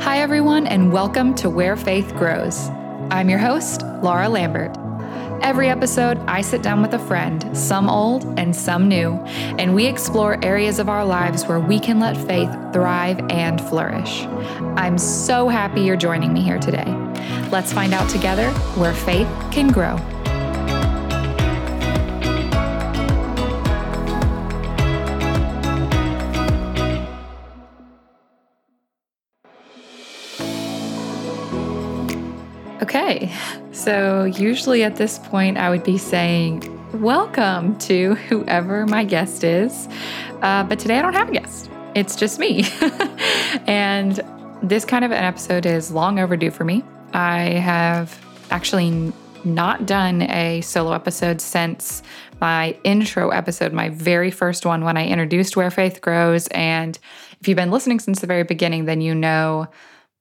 Hi, everyone, and welcome to Where Faith Grows. I'm your host, Laura Lambert. Every episode, I sit down with a friend, some old and some new, and we explore areas of our lives where we can let faith thrive and flourish. I'm so happy you're joining me here today. Let's find out together where faith can grow. Okay, so usually at this point, I would be saying, Welcome to whoever my guest is. Uh, but today I don't have a guest, it's just me. and this kind of an episode is long overdue for me. I have actually not done a solo episode since my intro episode, my very first one when I introduced Where Faith Grows. And if you've been listening since the very beginning, then you know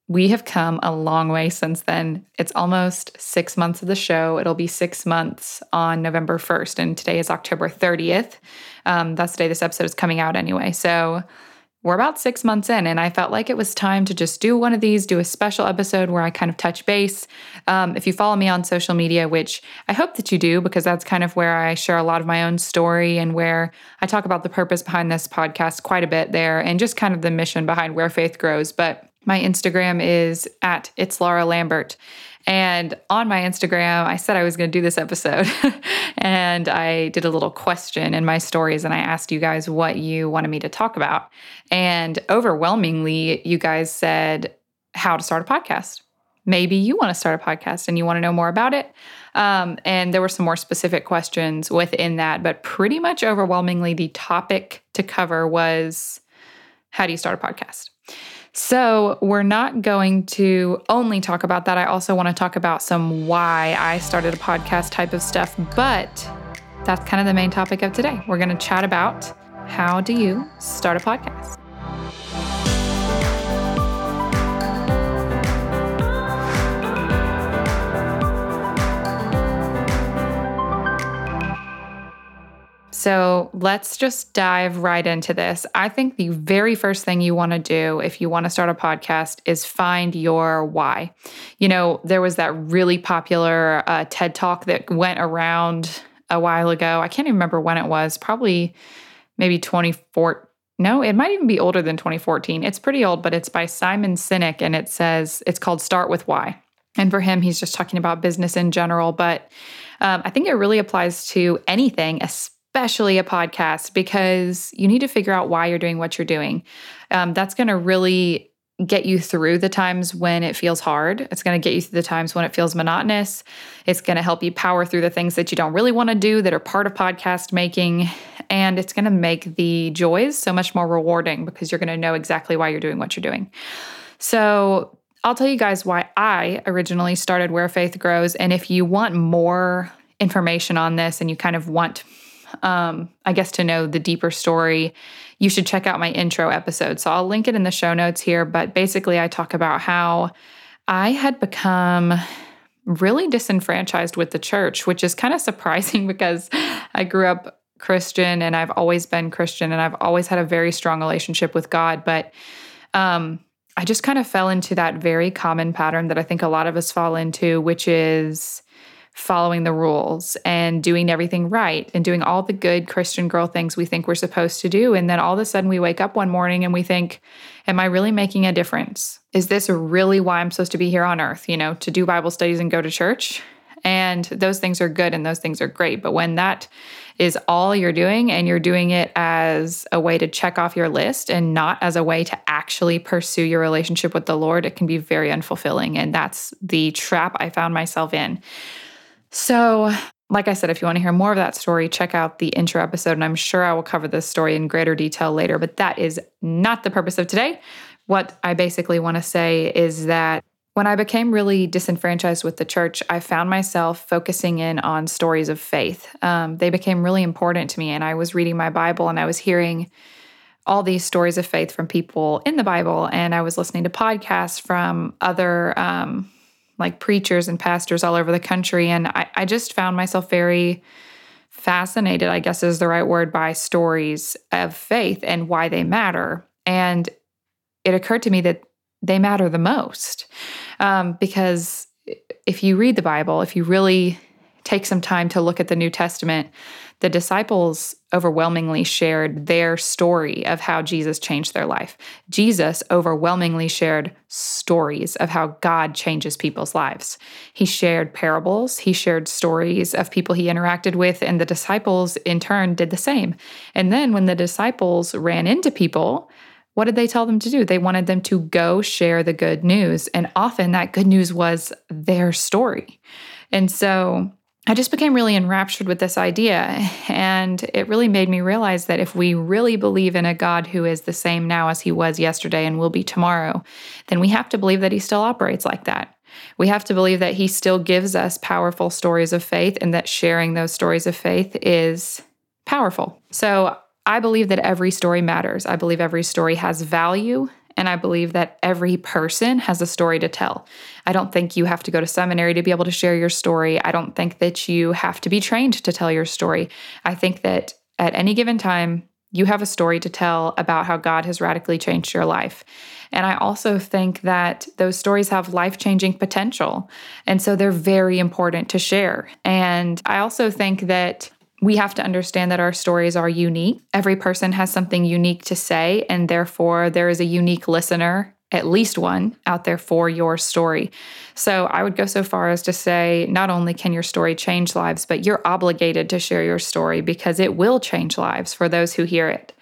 we have come a long way since then. It's almost six months of the show. It'll be six months on November 1st, and today is October 30th. Um, that's the day this episode is coming out anyway. So we're about six months in, and I felt like it was time to just do one of these, do a special episode where I kind of touch base. Um, if you follow me on social media, which I hope that you do, because that's kind of where I share a lot of my own story and where I talk about the purpose behind this podcast quite a bit there and just kind of the mission behind where faith grows. But my Instagram is at it's Laura Lambert. And on my Instagram, I said I was going to do this episode. and I did a little question in my stories and I asked you guys what you wanted me to talk about. And overwhelmingly, you guys said how to start a podcast. Maybe you want to start a podcast and you want to know more about it. Um, and there were some more specific questions within that, but pretty much overwhelmingly, the topic to cover was how do you start a podcast? So, we're not going to only talk about that. I also want to talk about some why I started a podcast type of stuff, but that's kind of the main topic of today. We're going to chat about how do you start a podcast? So let's just dive right into this. I think the very first thing you want to do if you want to start a podcast is find your why. You know, there was that really popular uh, TED talk that went around a while ago. I can't even remember when it was, probably maybe 2014. No, it might even be older than 2014. It's pretty old, but it's by Simon Sinek and it says it's called Start with Why. And for him, he's just talking about business in general. But um, I think it really applies to anything, especially especially a podcast, because you need to figure out why you're doing what you're doing. Um, that's going to really get you through the times when it feels hard. It's going to get you through the times when it feels monotonous. It's going to help you power through the things that you don't really want to do that are part of podcast making. And it's going to make the joys so much more rewarding because you're going to know exactly why you're doing what you're doing. So, I'll tell you guys why I originally started Where Faith Grows. And if you want more information on this and you kind of want um, I guess, to know the deeper story, you should check out my intro episode. So I'll link it in the show notes here. But basically, I talk about how I had become really disenfranchised with the church, which is kind of surprising because I grew up Christian and I've always been Christian and I've always had a very strong relationship with God. But um, I just kind of fell into that very common pattern that I think a lot of us fall into, which is following the rules and doing everything right and doing all the good Christian girl things we think we're supposed to do. And then all of a sudden we wake up one morning and we think, Am I really making a difference? Is this really why I'm supposed to be here on earth? You know, to do Bible studies and go to church? And those things are good and those things are great. But when that is all you're doing and you're doing it as a way to check off your list and not as a way to actually pursue your relationship with the Lord, it can be very unfulfilling. And that's the trap I found myself in. So, like I said, if you want to hear more of that story, check out the intro episode, and I'm sure I will cover this story in greater detail later, but that is not the purpose of today. What I basically want to say is that when I became really disenfranchised with the church, I found myself focusing in on stories of faith. Um, they became really important to me, and I was reading my Bible and I was hearing all these stories of faith from people in the Bible, and I was listening to podcasts from other um, like preachers and pastors all over the country. And I, I just found myself very fascinated, I guess is the right word, by stories of faith and why they matter. And it occurred to me that they matter the most. Um, because if you read the Bible, if you really take some time to look at the New Testament, the disciples overwhelmingly shared their story of how Jesus changed their life. Jesus overwhelmingly shared stories of how God changes people's lives. He shared parables, he shared stories of people he interacted with, and the disciples in turn did the same. And then when the disciples ran into people, what did they tell them to do? They wanted them to go share the good news. And often that good news was their story. And so I just became really enraptured with this idea. And it really made me realize that if we really believe in a God who is the same now as he was yesterday and will be tomorrow, then we have to believe that he still operates like that. We have to believe that he still gives us powerful stories of faith and that sharing those stories of faith is powerful. So I believe that every story matters. I believe every story has value and I believe that every person has a story to tell. I don't think you have to go to seminary to be able to share your story. I don't think that you have to be trained to tell your story. I think that at any given time, you have a story to tell about how God has radically changed your life. And I also think that those stories have life changing potential. And so they're very important to share. And I also think that we have to understand that our stories are unique. Every person has something unique to say, and therefore there is a unique listener, at least one, out there for your story. So I would go so far as to say not only can your story change lives, but you're obligated to share your story because it will change lives for those who hear it.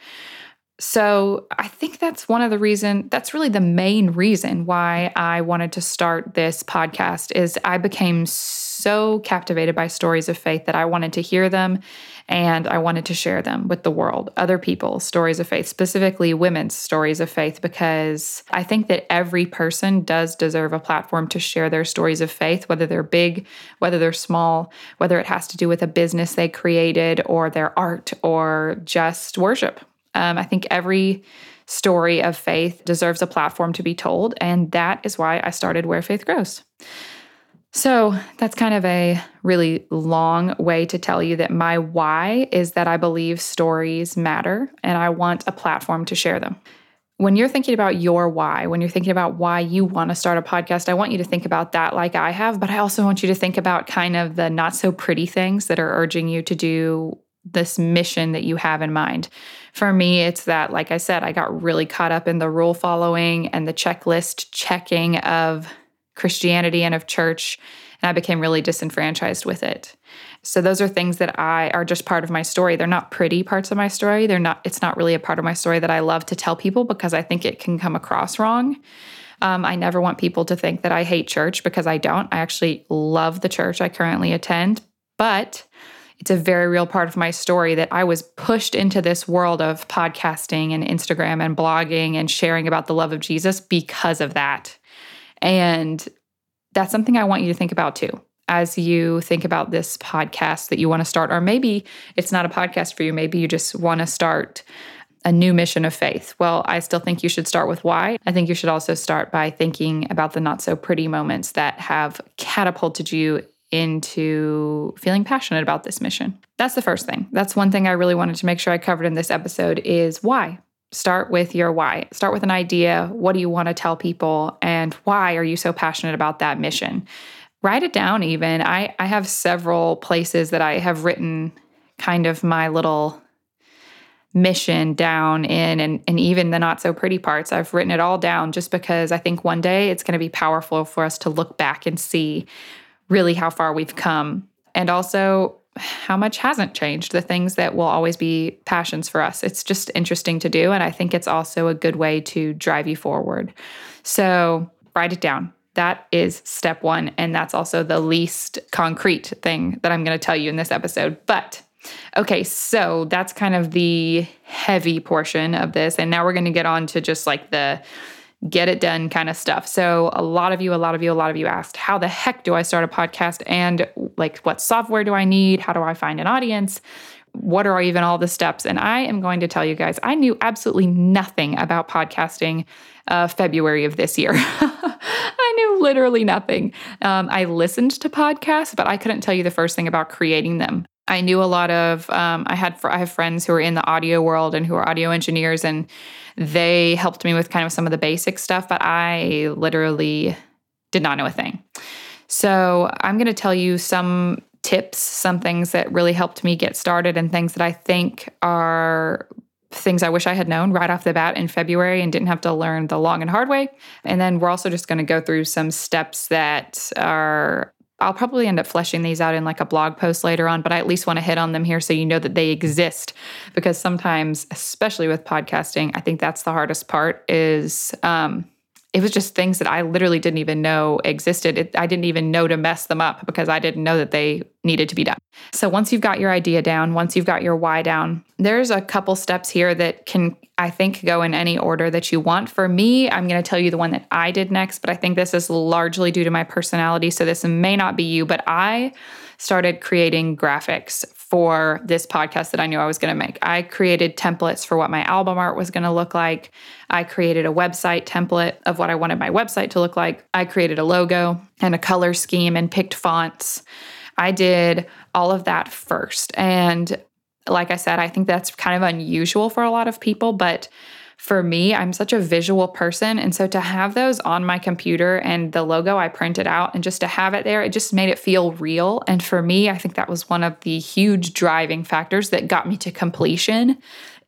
So I think that's one of the reason that's really the main reason why I wanted to start this podcast is I became so captivated by stories of faith that I wanted to hear them and I wanted to share them with the world, other people's stories of faith, specifically women's stories of faith, because I think that every person does deserve a platform to share their stories of faith, whether they're big, whether they're small, whether it has to do with a business they created or their art or just worship. Um, I think every story of faith deserves a platform to be told. And that is why I started Where Faith Grows. So that's kind of a really long way to tell you that my why is that I believe stories matter and I want a platform to share them. When you're thinking about your why, when you're thinking about why you want to start a podcast, I want you to think about that like I have, but I also want you to think about kind of the not so pretty things that are urging you to do this mission that you have in mind. For me, it's that, like I said, I got really caught up in the rule following and the checklist checking of Christianity and of church, and I became really disenfranchised with it. So those are things that I are just part of my story. They're not pretty parts of my story. They're not it's not really a part of my story that I love to tell people because I think it can come across wrong. Um, I never want people to think that I hate church because I don't. I actually love the church I currently attend, but it's a very real part of my story that I was pushed into this world of podcasting and Instagram and blogging and sharing about the love of Jesus because of that. And that's something I want you to think about too as you think about this podcast that you want to start. Or maybe it's not a podcast for you, maybe you just want to start a new mission of faith. Well, I still think you should start with why. I think you should also start by thinking about the not so pretty moments that have catapulted you into feeling passionate about this mission. That's the first thing. That's one thing I really wanted to make sure I covered in this episode is why. Start with your why. Start with an idea. What do you want to tell people and why are you so passionate about that mission? Write it down even. I I have several places that I have written kind of my little mission down in and, and even the not so pretty parts. I've written it all down just because I think one day it's going to be powerful for us to look back and see really how far we've come and also how much hasn't changed, the things that will always be passions for us. It's just interesting to do. And I think it's also a good way to drive you forward. So write it down. That is step one. And that's also the least concrete thing that I'm going to tell you in this episode. But okay, so that's kind of the heavy portion of this. And now we're going to get on to just like the get it done kind of stuff. So, a lot of you, a lot of you, a lot of you asked, how the heck do I start a podcast? And like, what software do I need? How do I find an audience? What are even all the steps? And I am going to tell you guys, I knew absolutely nothing about podcasting uh, February of this year. I knew literally nothing. Um, I listened to podcasts, but I couldn't tell you the first thing about creating them. I knew a lot of um, I had I have friends who are in the audio world and who are audio engineers, and they helped me with kind of some of the basic stuff. But I literally did not know a thing. So I'm going to tell you some tips, some things that really helped me get started, and things that I think are things I wish I had known right off the bat in February and didn't have to learn the long and hard way. And then we're also just going to go through some steps that are I'll probably end up fleshing these out in like a blog post later on, but I at least want to hit on them here so you know that they exist. Because sometimes, especially with podcasting, I think that's the hardest part is um, it was just things that I literally didn't even know existed. It, I didn't even know to mess them up because I didn't know that they needed to be done. So once you've got your idea down, once you've got your why down, there's a couple steps here that can, I think, go in any order that you want. For me, I'm going to tell you the one that I did next, but I think this is largely due to my personality. So this may not be you, but I started creating graphics for this podcast that I knew I was going to make. I created templates for what my album art was going to look like. I created a website template of what I wanted my website to look like. I created a logo and a color scheme and picked fonts. I did all of that first. And like I said, I think that's kind of unusual for a lot of people, but for me, I'm such a visual person. And so to have those on my computer and the logo I printed out and just to have it there, it just made it feel real. And for me, I think that was one of the huge driving factors that got me to completion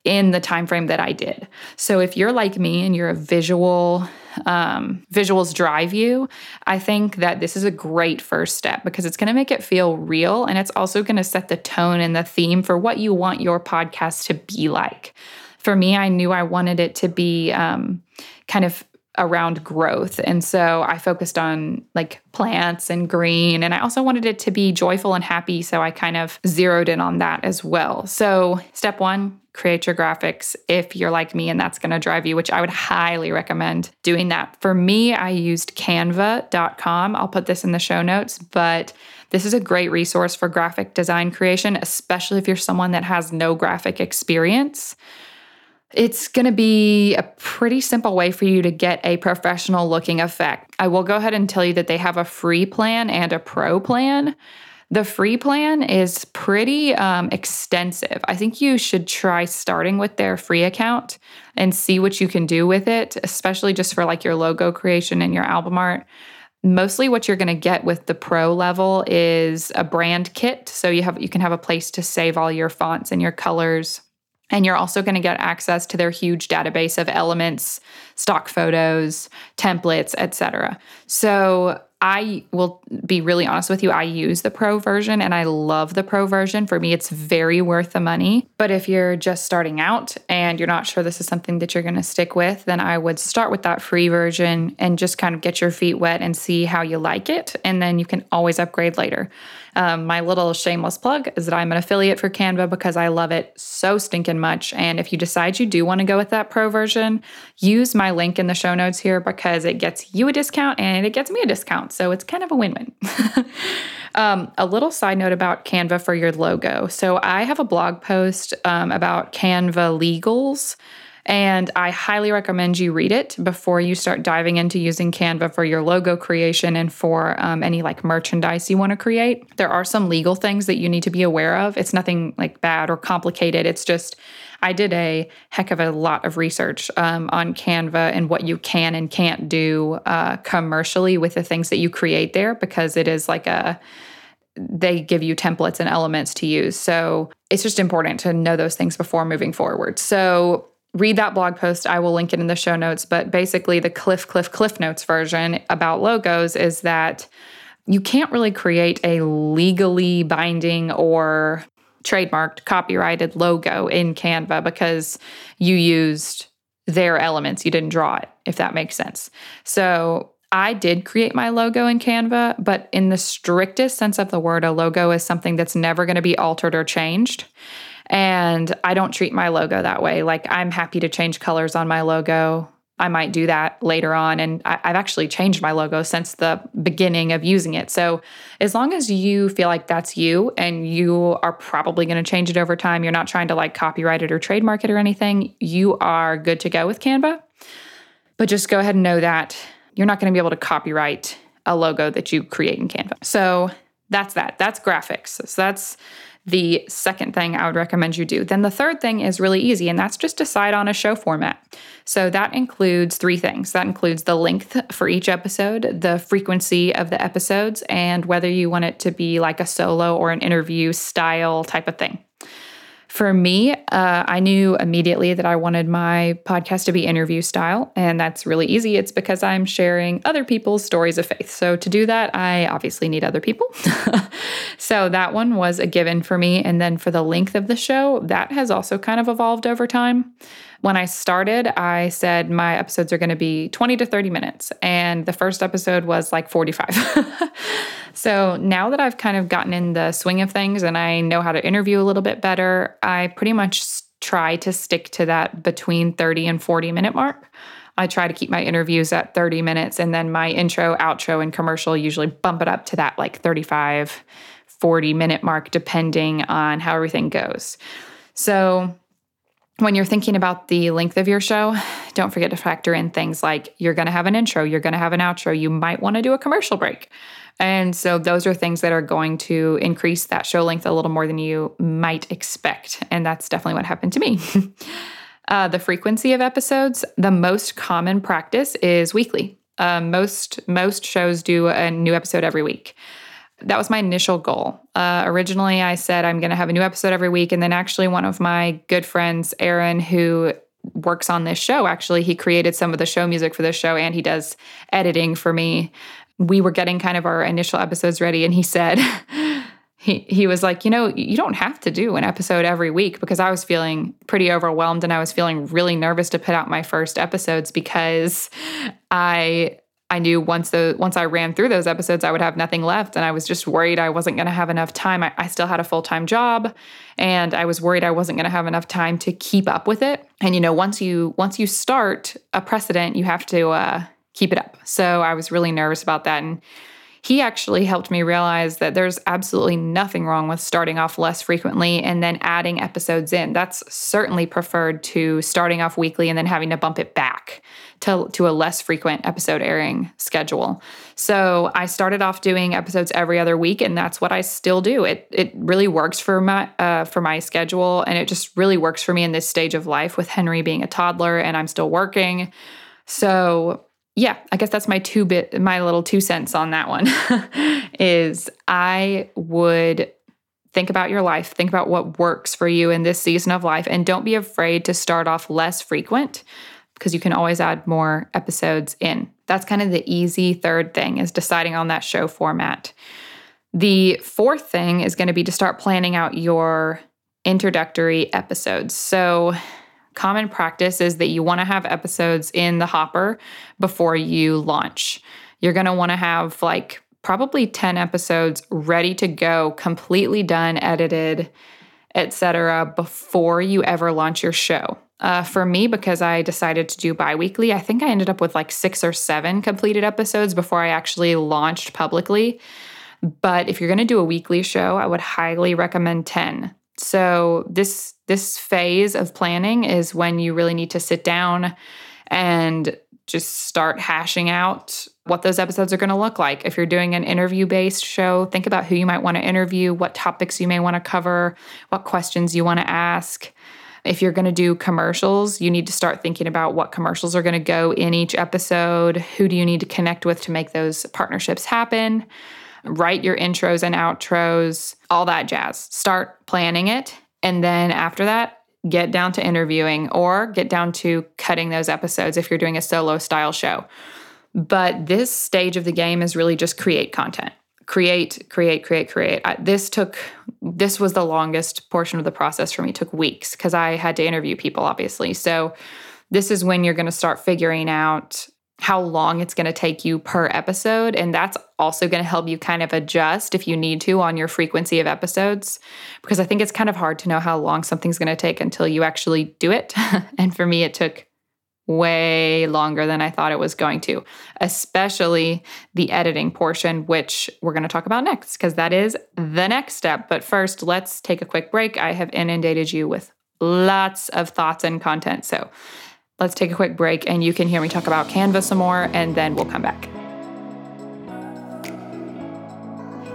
in the time frame that I did. So if you're like me and you're a visual um, visuals drive you, I think that this is a great first step because it's going to make it feel real and it's also going to set the tone and the theme for what you want your podcast to be like for me, I knew I wanted it to be um, kind of around growth. And so I focused on like plants and green. And I also wanted it to be joyful and happy. So I kind of zeroed in on that as well. So, step one, create your graphics if you're like me and that's going to drive you, which I would highly recommend doing that. For me, I used canva.com. I'll put this in the show notes, but this is a great resource for graphic design creation, especially if you're someone that has no graphic experience. It's going to be a pretty simple way for you to get a professional looking effect. I will go ahead and tell you that they have a free plan and a pro plan. The free plan is pretty um, extensive. I think you should try starting with their free account and see what you can do with it, especially just for like your logo creation and your album art. Mostly what you're going to get with the pro level is a brand kit. So you have you can have a place to save all your fonts and your colors and you're also going to get access to their huge database of elements, stock photos, templates, etc. So I will be really honest with you. I use the pro version and I love the pro version. For me, it's very worth the money. But if you're just starting out and you're not sure this is something that you're going to stick with, then I would start with that free version and just kind of get your feet wet and see how you like it. And then you can always upgrade later. Um, my little shameless plug is that I'm an affiliate for Canva because I love it so stinking much. And if you decide you do want to go with that pro version, use my link in the show notes here because it gets you a discount and it gets me a discount. So it's kind of a win win. um, a little side note about Canva for your logo. So I have a blog post um, about Canva legals. And I highly recommend you read it before you start diving into using Canva for your logo creation and for um, any like merchandise you want to create. There are some legal things that you need to be aware of. It's nothing like bad or complicated. It's just, I did a heck of a lot of research um, on Canva and what you can and can't do uh, commercially with the things that you create there because it is like a, they give you templates and elements to use. So it's just important to know those things before moving forward. So read that blog post. I will link it in the show notes. But basically, the Cliff, Cliff, Cliff Notes version about logos is that you can't really create a legally binding or trademarked, copyrighted logo in Canva because you used their elements. You didn't draw it, if that makes sense. So I did create my logo in Canva, but in the strictest sense of the word, a logo is something that's never going to be altered or changed. And I don't treat my logo that way. Like, I'm happy to change colors on my logo. I might do that later on. And I, have actually changed my logo since the beginning of using it. So, as long as you feel like that's you and you are probably going to change it over time, you're not trying to like copyright it or trademark it or anything, you are good to go with Canva. But just go ahead and know that you're not going to be able to copyright a logo that you create in Canva. So, that's that. That's graphics. So, that's the second thing I would recommend you do. Then the third thing is really easy, and that's just decide on a show format. So that includes three things that includes the length for each episode, the frequency of the episodes, and whether you want it to be like a solo or an interview style type of thing. For me, uh, I knew immediately that I wanted my podcast to be interview style, and that's really easy. It's because I'm sharing other people's stories of faith. So, to do that, I obviously need other people. so, that one was a given for me. And then for the length of the show, that has also kind of evolved over time. When I started, I said my episodes are going to be 20 to 30 minutes, and the first episode was like 45. So now that I've kind of gotten in the swing of things and I know how to interview a little bit better, I pretty much try to stick to that between 30 and 40 minute mark. I try to keep my interviews at 30 minutes and then my intro, outro, and commercial usually bump it up to that like 35, 40 minute mark, depending on how everything goes. So when you're thinking about the length of your show, don't forget to factor in things like you're going to have an intro, you're going to have an outro, you might want to do a commercial break. And so those are things that are going to increase that show length a little more than you might expect. And that's definitely what happened to me. uh, the frequency of episodes, the most common practice is weekly. Uh, most most shows do a new episode every week. That was my initial goal. Uh, originally, I said I'm going to have a new episode every week, and then actually, one of my good friends, Aaron, who works on this show, actually, he created some of the show music for this show, and he does editing for me we were getting kind of our initial episodes ready and he said he he was like, "You know, you don't have to do an episode every week because I was feeling pretty overwhelmed and I was feeling really nervous to put out my first episodes because I I knew once the once I ran through those episodes, I would have nothing left, and I was just worried I wasn't going to have enough time. I, I, still had a full time job, and I was worried I wasn't going to have enough time to keep up with it. And you know, once you once you start a precedent, you have to uh, keep it up. So I was really nervous about that. And he actually helped me realize that there's absolutely nothing wrong with starting off less frequently and then adding episodes in. That's certainly preferred to starting off weekly and then having to bump it back to, to a less frequent episode airing schedule. So I started off doing episodes every other week, and that's what I still do. It it really works for my uh, for my schedule, and it just really works for me in this stage of life with Henry being a toddler and I'm still working. So yeah, I guess that's my two bit, my little two cents on that one is I would think about your life, think about what works for you in this season of life, and don't be afraid to start off less frequent because you can always add more episodes in. That's kind of the easy third thing is deciding on that show format. The fourth thing is going to be to start planning out your introductory episodes. So, common practice is that you want to have episodes in the hopper before you launch. You're going to want to have like probably 10 episodes ready to go, completely done, edited, etc. before you ever launch your show. Uh, for me, because I decided to do biweekly, I think I ended up with like six or seven completed episodes before I actually launched publicly. But if you're going to do a weekly show, I would highly recommend 10. So this this phase of planning is when you really need to sit down and just start hashing out what those episodes are going to look like. If you're doing an interview based show, think about who you might want to interview, what topics you may want to cover, what questions you want to ask. If you're going to do commercials, you need to start thinking about what commercials are going to go in each episode. Who do you need to connect with to make those partnerships happen? write your intros and outros, all that jazz. Start planning it. And then after that, get down to interviewing or get down to cutting those episodes if you're doing a solo style show. But this stage of the game is really just create content. Create, create, create, create. I, this took, this was the longest portion of the process for me. It took weeks because I had to interview people, obviously. So, this is when you're going to start figuring out how long it's going to take you per episode. And that's also going to help you kind of adjust if you need to on your frequency of episodes. Because I think it's kind of hard to know how long something's going to take until you actually do it. and for me, it took way longer than I thought it was going to, especially the editing portion, which we're going to talk about next, because that is the next step. But first, let's take a quick break. I have inundated you with lots of thoughts and content. So Let's take a quick break and you can hear me talk about Canva some more, and then we'll come back.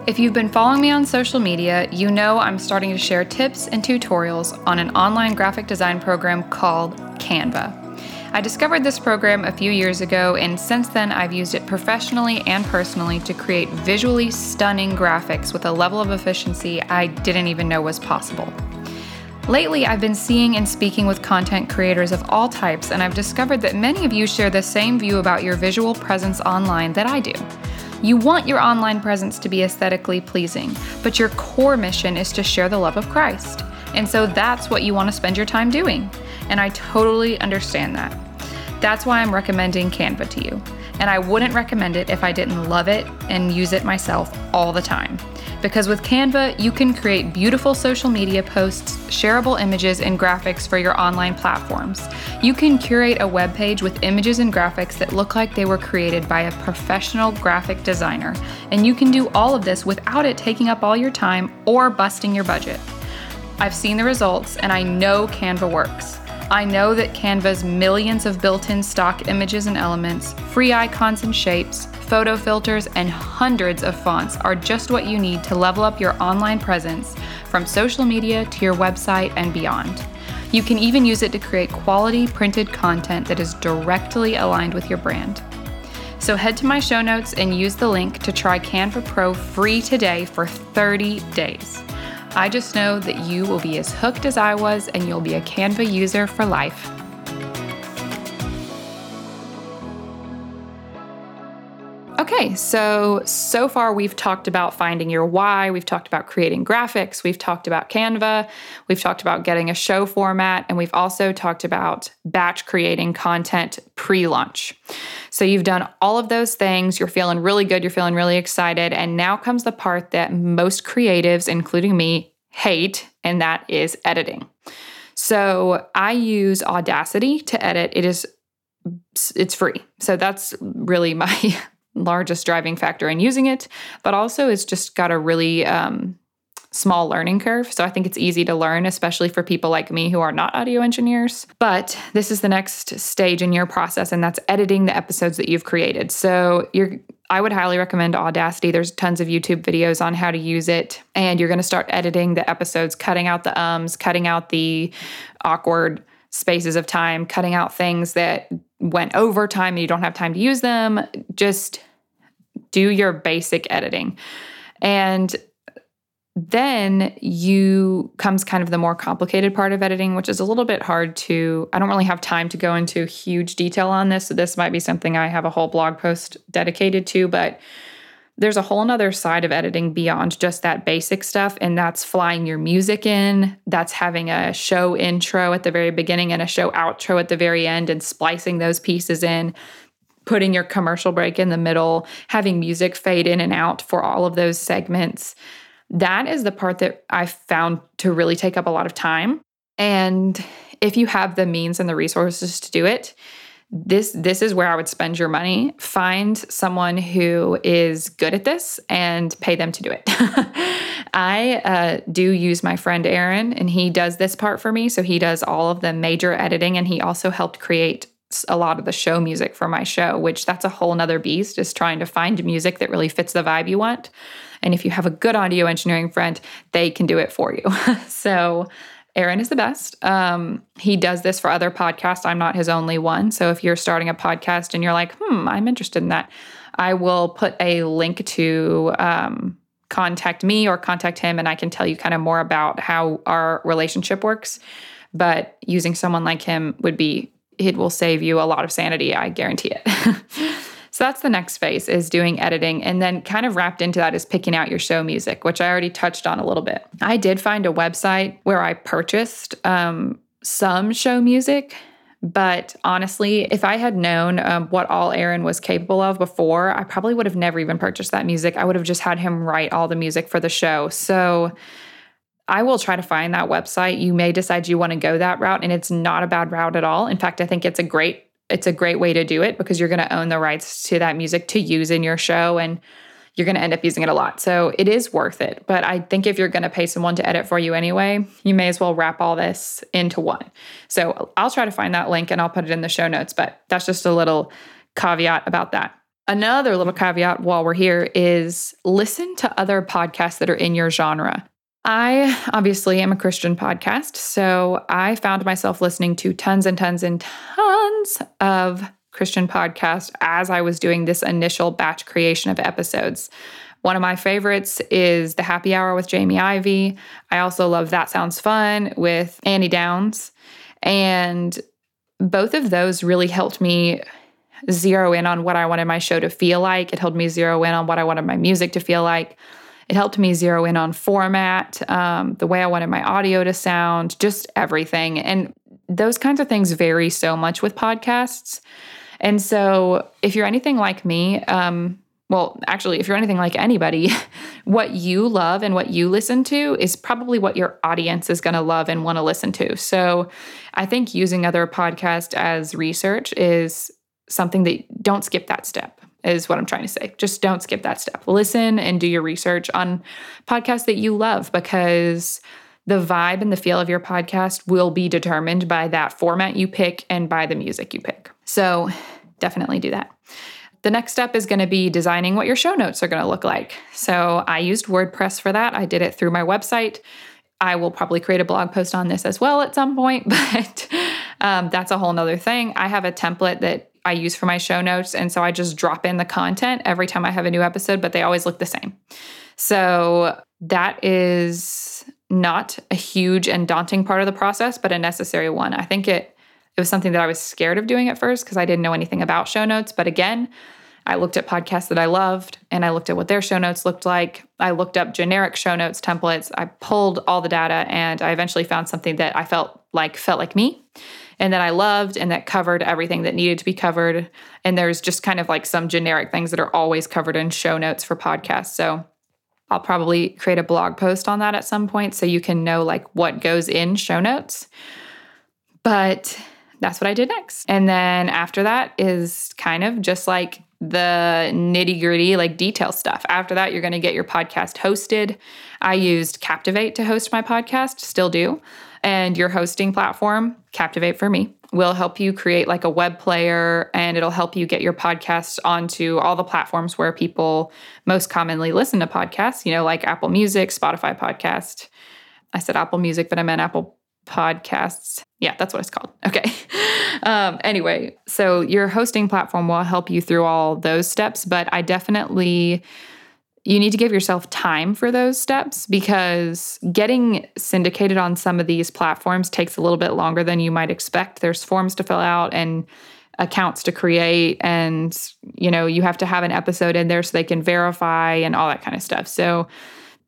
If you've been following me on social media, you know I'm starting to share tips and tutorials on an online graphic design program called Canva. I discovered this program a few years ago, and since then I've used it professionally and personally to create visually stunning graphics with a level of efficiency I didn't even know was possible. Lately, I've been seeing and speaking with content creators of all types, and I've discovered that many of you share the same view about your visual presence online that I do. You want your online presence to be aesthetically pleasing, but your core mission is to share the love of Christ. And so that's what you want to spend your time doing. And I totally understand that. That's why I'm recommending Canva to you. And I wouldn't recommend it if I didn't love it and use it myself all the time. Because with Canva, you can create beautiful social media posts, shareable images, and graphics for your online platforms. You can curate a web page with images and graphics that look like they were created by a professional graphic designer. And you can do all of this without it taking up all your time or busting your budget. I've seen the results and I know Canva works. I know that Canva's millions of built in stock images and elements, free icons and shapes, photo filters, and hundreds of fonts are just what you need to level up your online presence from social media to your website and beyond. You can even use it to create quality printed content that is directly aligned with your brand. So head to my show notes and use the link to try Canva Pro free today for 30 days. I just know that you will be as hooked as I was and you'll be a Canva user for life. Okay, so so far we've talked about finding your why, we've talked about creating graphics, we've talked about Canva, we've talked about getting a show format, and we've also talked about batch creating content pre launch. So you've done all of those things, you're feeling really good, you're feeling really excited, and now comes the part that most creatives, including me, hate, and that is editing. So I use Audacity to edit. It is it's free. So that's really my largest driving factor in using it, but also it's just got a really um, small learning curve. So I think it's easy to learn, especially for people like me who are not audio engineers. But this is the next stage in your process, and that's editing the episodes that you've created. So you're I would highly recommend Audacity. There's tons of YouTube videos on how to use it. And you're going to start editing the episodes, cutting out the ums, cutting out the awkward spaces of time, cutting out things that went over time and you don't have time to use them. Just do your basic editing. And then you comes kind of the more complicated part of editing which is a little bit hard to i don't really have time to go into huge detail on this so this might be something i have a whole blog post dedicated to but there's a whole nother side of editing beyond just that basic stuff and that's flying your music in that's having a show intro at the very beginning and a show outro at the very end and splicing those pieces in putting your commercial break in the middle having music fade in and out for all of those segments that is the part that I found to really take up a lot of time. And if you have the means and the resources to do it, this this is where I would spend your money. Find someone who is good at this and pay them to do it. I uh, do use my friend Aaron, and he does this part for me. So he does all of the major editing, and he also helped create a lot of the show music for my show, which that's a whole nother beast. Is trying to find music that really fits the vibe you want. And if you have a good audio engineering friend, they can do it for you. so, Aaron is the best. Um, he does this for other podcasts. I'm not his only one. So, if you're starting a podcast and you're like, hmm, I'm interested in that, I will put a link to um, contact me or contact him, and I can tell you kind of more about how our relationship works. But using someone like him would be, it will save you a lot of sanity. I guarantee it. So that's the next phase is doing editing. And then kind of wrapped into that is picking out your show music, which I already touched on a little bit. I did find a website where I purchased um, some show music. But honestly, if I had known um, what all Aaron was capable of before, I probably would have never even purchased that music. I would have just had him write all the music for the show. So I will try to find that website. You may decide you want to go that route, and it's not a bad route at all. In fact, I think it's a great it's a great way to do it because you're going to own the rights to that music to use in your show and you're going to end up using it a lot. So it is worth it. But I think if you're going to pay someone to edit for you anyway, you may as well wrap all this into one. So I'll try to find that link and I'll put it in the show notes, but that's just a little caveat about that. Another little caveat while we're here is listen to other podcasts that are in your genre. I obviously am a Christian podcast, so I found myself listening to tons and tons and tons of Christian podcasts as I was doing this initial batch creation of episodes. One of my favorites is The Happy Hour with Jamie Ivey. I also love That Sounds Fun with Annie Downs. And both of those really helped me zero in on what I wanted my show to feel like. It helped me zero in on what I wanted my music to feel like. It helped me zero in on format, um, the way I wanted my audio to sound, just everything. And those kinds of things vary so much with podcasts. And so, if you're anything like me, um, well, actually, if you're anything like anybody, what you love and what you listen to is probably what your audience is going to love and want to listen to. So, I think using other podcasts as research is something that don't skip that step is what I'm trying to say. Just don't skip that step. Listen and do your research on podcasts that you love because the vibe and the feel of your podcast will be determined by that format you pick and by the music you pick. So, definitely do that. The next step is going to be designing what your show notes are going to look like. So, I used WordPress for that. I did it through my website. I will probably create a blog post on this as well at some point, but um, that's a whole nother thing. I have a template that I use for my show notes. And so I just drop in the content every time I have a new episode, but they always look the same. So that is not a huge and daunting part of the process, but a necessary one. I think it it was something that I was scared of doing at first because I didn't know anything about show notes. But again, I looked at podcasts that I loved and I looked at what their show notes looked like. I looked up generic show notes templates. I pulled all the data and I eventually found something that I felt like felt like me and that I loved and that covered everything that needed to be covered. And there's just kind of like some generic things that are always covered in show notes for podcasts. So I'll probably create a blog post on that at some point so you can know like what goes in show notes. But that's what I did next. And then after that is kind of just like the nitty gritty, like detail stuff. After that, you're going to get your podcast hosted. I used Captivate to host my podcast, still do. And your hosting platform, Captivate for me, will help you create like a web player and it'll help you get your podcast onto all the platforms where people most commonly listen to podcasts, you know, like Apple Music, Spotify podcast. I said Apple Music, but I meant Apple Podcasts. Yeah, that's what it's called. Okay. Um, anyway, so your hosting platform will help you through all those steps, but I definitely you need to give yourself time for those steps because getting syndicated on some of these platforms takes a little bit longer than you might expect. There's forms to fill out and accounts to create and you know, you have to have an episode in there so they can verify and all that kind of stuff. So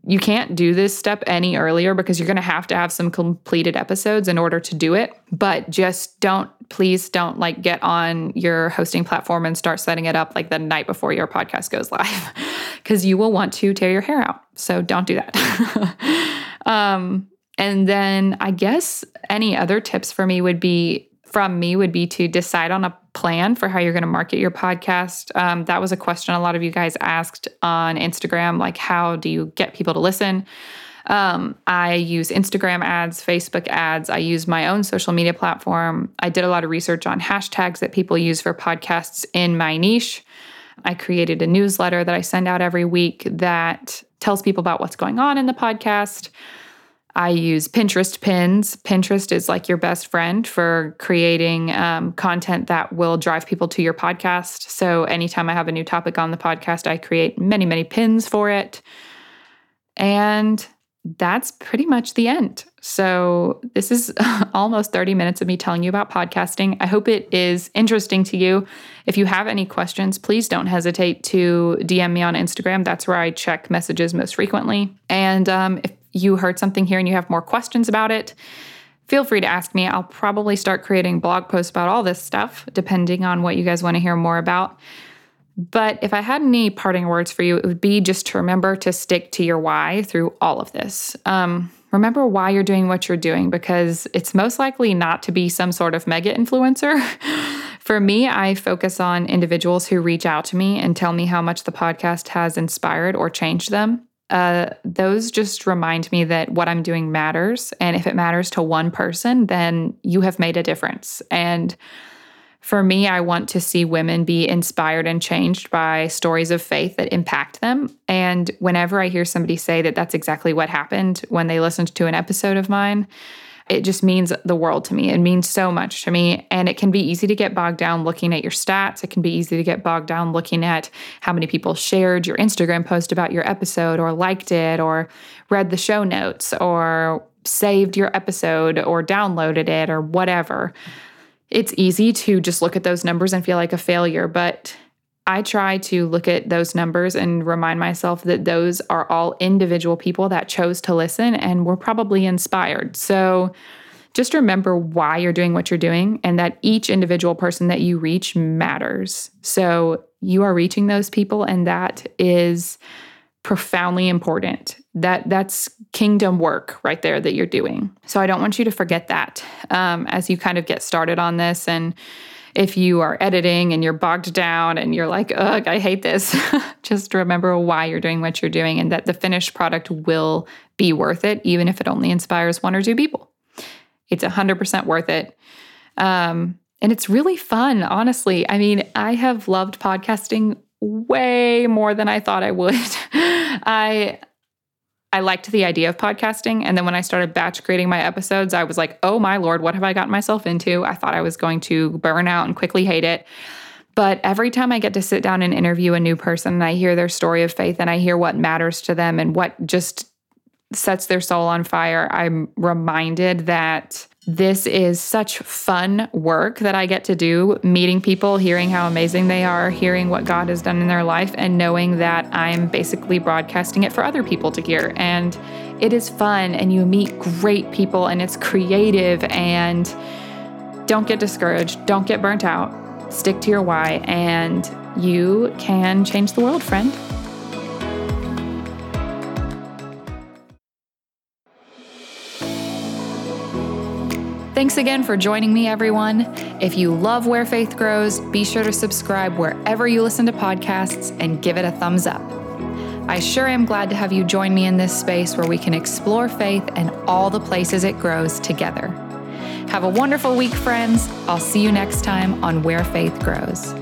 you can't do this step any earlier because you're going to have to have some completed episodes in order to do it. But just don't, please don't like get on your hosting platform and start setting it up like the night before your podcast goes live because you will want to tear your hair out. So don't do that. um, and then I guess any other tips for me would be from me would be to decide on a plan for how you're going to market your podcast. Um, that was a question a lot of you guys asked on Instagram like, how do you get people to listen? Um, I use Instagram ads, Facebook ads. I use my own social media platform. I did a lot of research on hashtags that people use for podcasts in my niche. I created a newsletter that I send out every week that tells people about what's going on in the podcast. I use Pinterest pins. Pinterest is like your best friend for creating um, content that will drive people to your podcast. So, anytime I have a new topic on the podcast, I create many, many pins for it. And that's pretty much the end. So, this is almost 30 minutes of me telling you about podcasting. I hope it is interesting to you. If you have any questions, please don't hesitate to DM me on Instagram. That's where I check messages most frequently. And um, if you heard something here and you have more questions about it, feel free to ask me. I'll probably start creating blog posts about all this stuff, depending on what you guys want to hear more about. But if I had any parting words for you, it would be just to remember to stick to your why through all of this. Um, remember why you're doing what you're doing because it's most likely not to be some sort of mega influencer. For me, I focus on individuals who reach out to me and tell me how much the podcast has inspired or changed them uh, those just remind me that what I'm doing matters. And if it matters to one person, then you have made a difference. And For me, I want to see women be inspired and changed by stories of faith that impact them. And whenever I hear somebody say that that's exactly what happened when they listened to an episode of mine, it just means the world to me. It means so much to me. And it can be easy to get bogged down looking at your stats. It can be easy to get bogged down looking at how many people shared your Instagram post about your episode or liked it or read the show notes or saved your episode or downloaded it or whatever. It's easy to just look at those numbers and feel like a failure, but I try to look at those numbers and remind myself that those are all individual people that chose to listen and were probably inspired. So just remember why you're doing what you're doing and that each individual person that you reach matters. So you are reaching those people, and that is profoundly important. That that's kingdom work right there that you're doing. So I don't want you to forget that um, as you kind of get started on this and if you are editing and you're bogged down and you're like, ugh, I hate this, just remember why you're doing what you're doing and that the finished product will be worth it, even if it only inspires one or two people. It's 100% worth it. Um, and it's really fun, honestly. I mean, I have loved podcasting way more than I thought I would. I I liked the idea of podcasting. And then when I started batch creating my episodes, I was like, oh my Lord, what have I gotten myself into? I thought I was going to burn out and quickly hate it. But every time I get to sit down and interview a new person and I hear their story of faith and I hear what matters to them and what just sets their soul on fire, I'm reminded that this is such fun work that I get to do, meeting people, hearing how amazing they are, hearing what God has done in their life, and knowing that I'm basically broadcasting it for other people to hear. And it is fun, and you meet great people, and it's creative. And don't get discouraged, don't get burnt out. Stick to your why, and you can change the world, friend. Thanks again for joining me, everyone. If you love Where Faith Grows, be sure to subscribe wherever you listen to podcasts and give it a thumbs up. I sure am glad to have you join me in this space where we can explore faith and all the places it grows together. Have a wonderful week, friends. I'll see you next time on Where Faith Grows.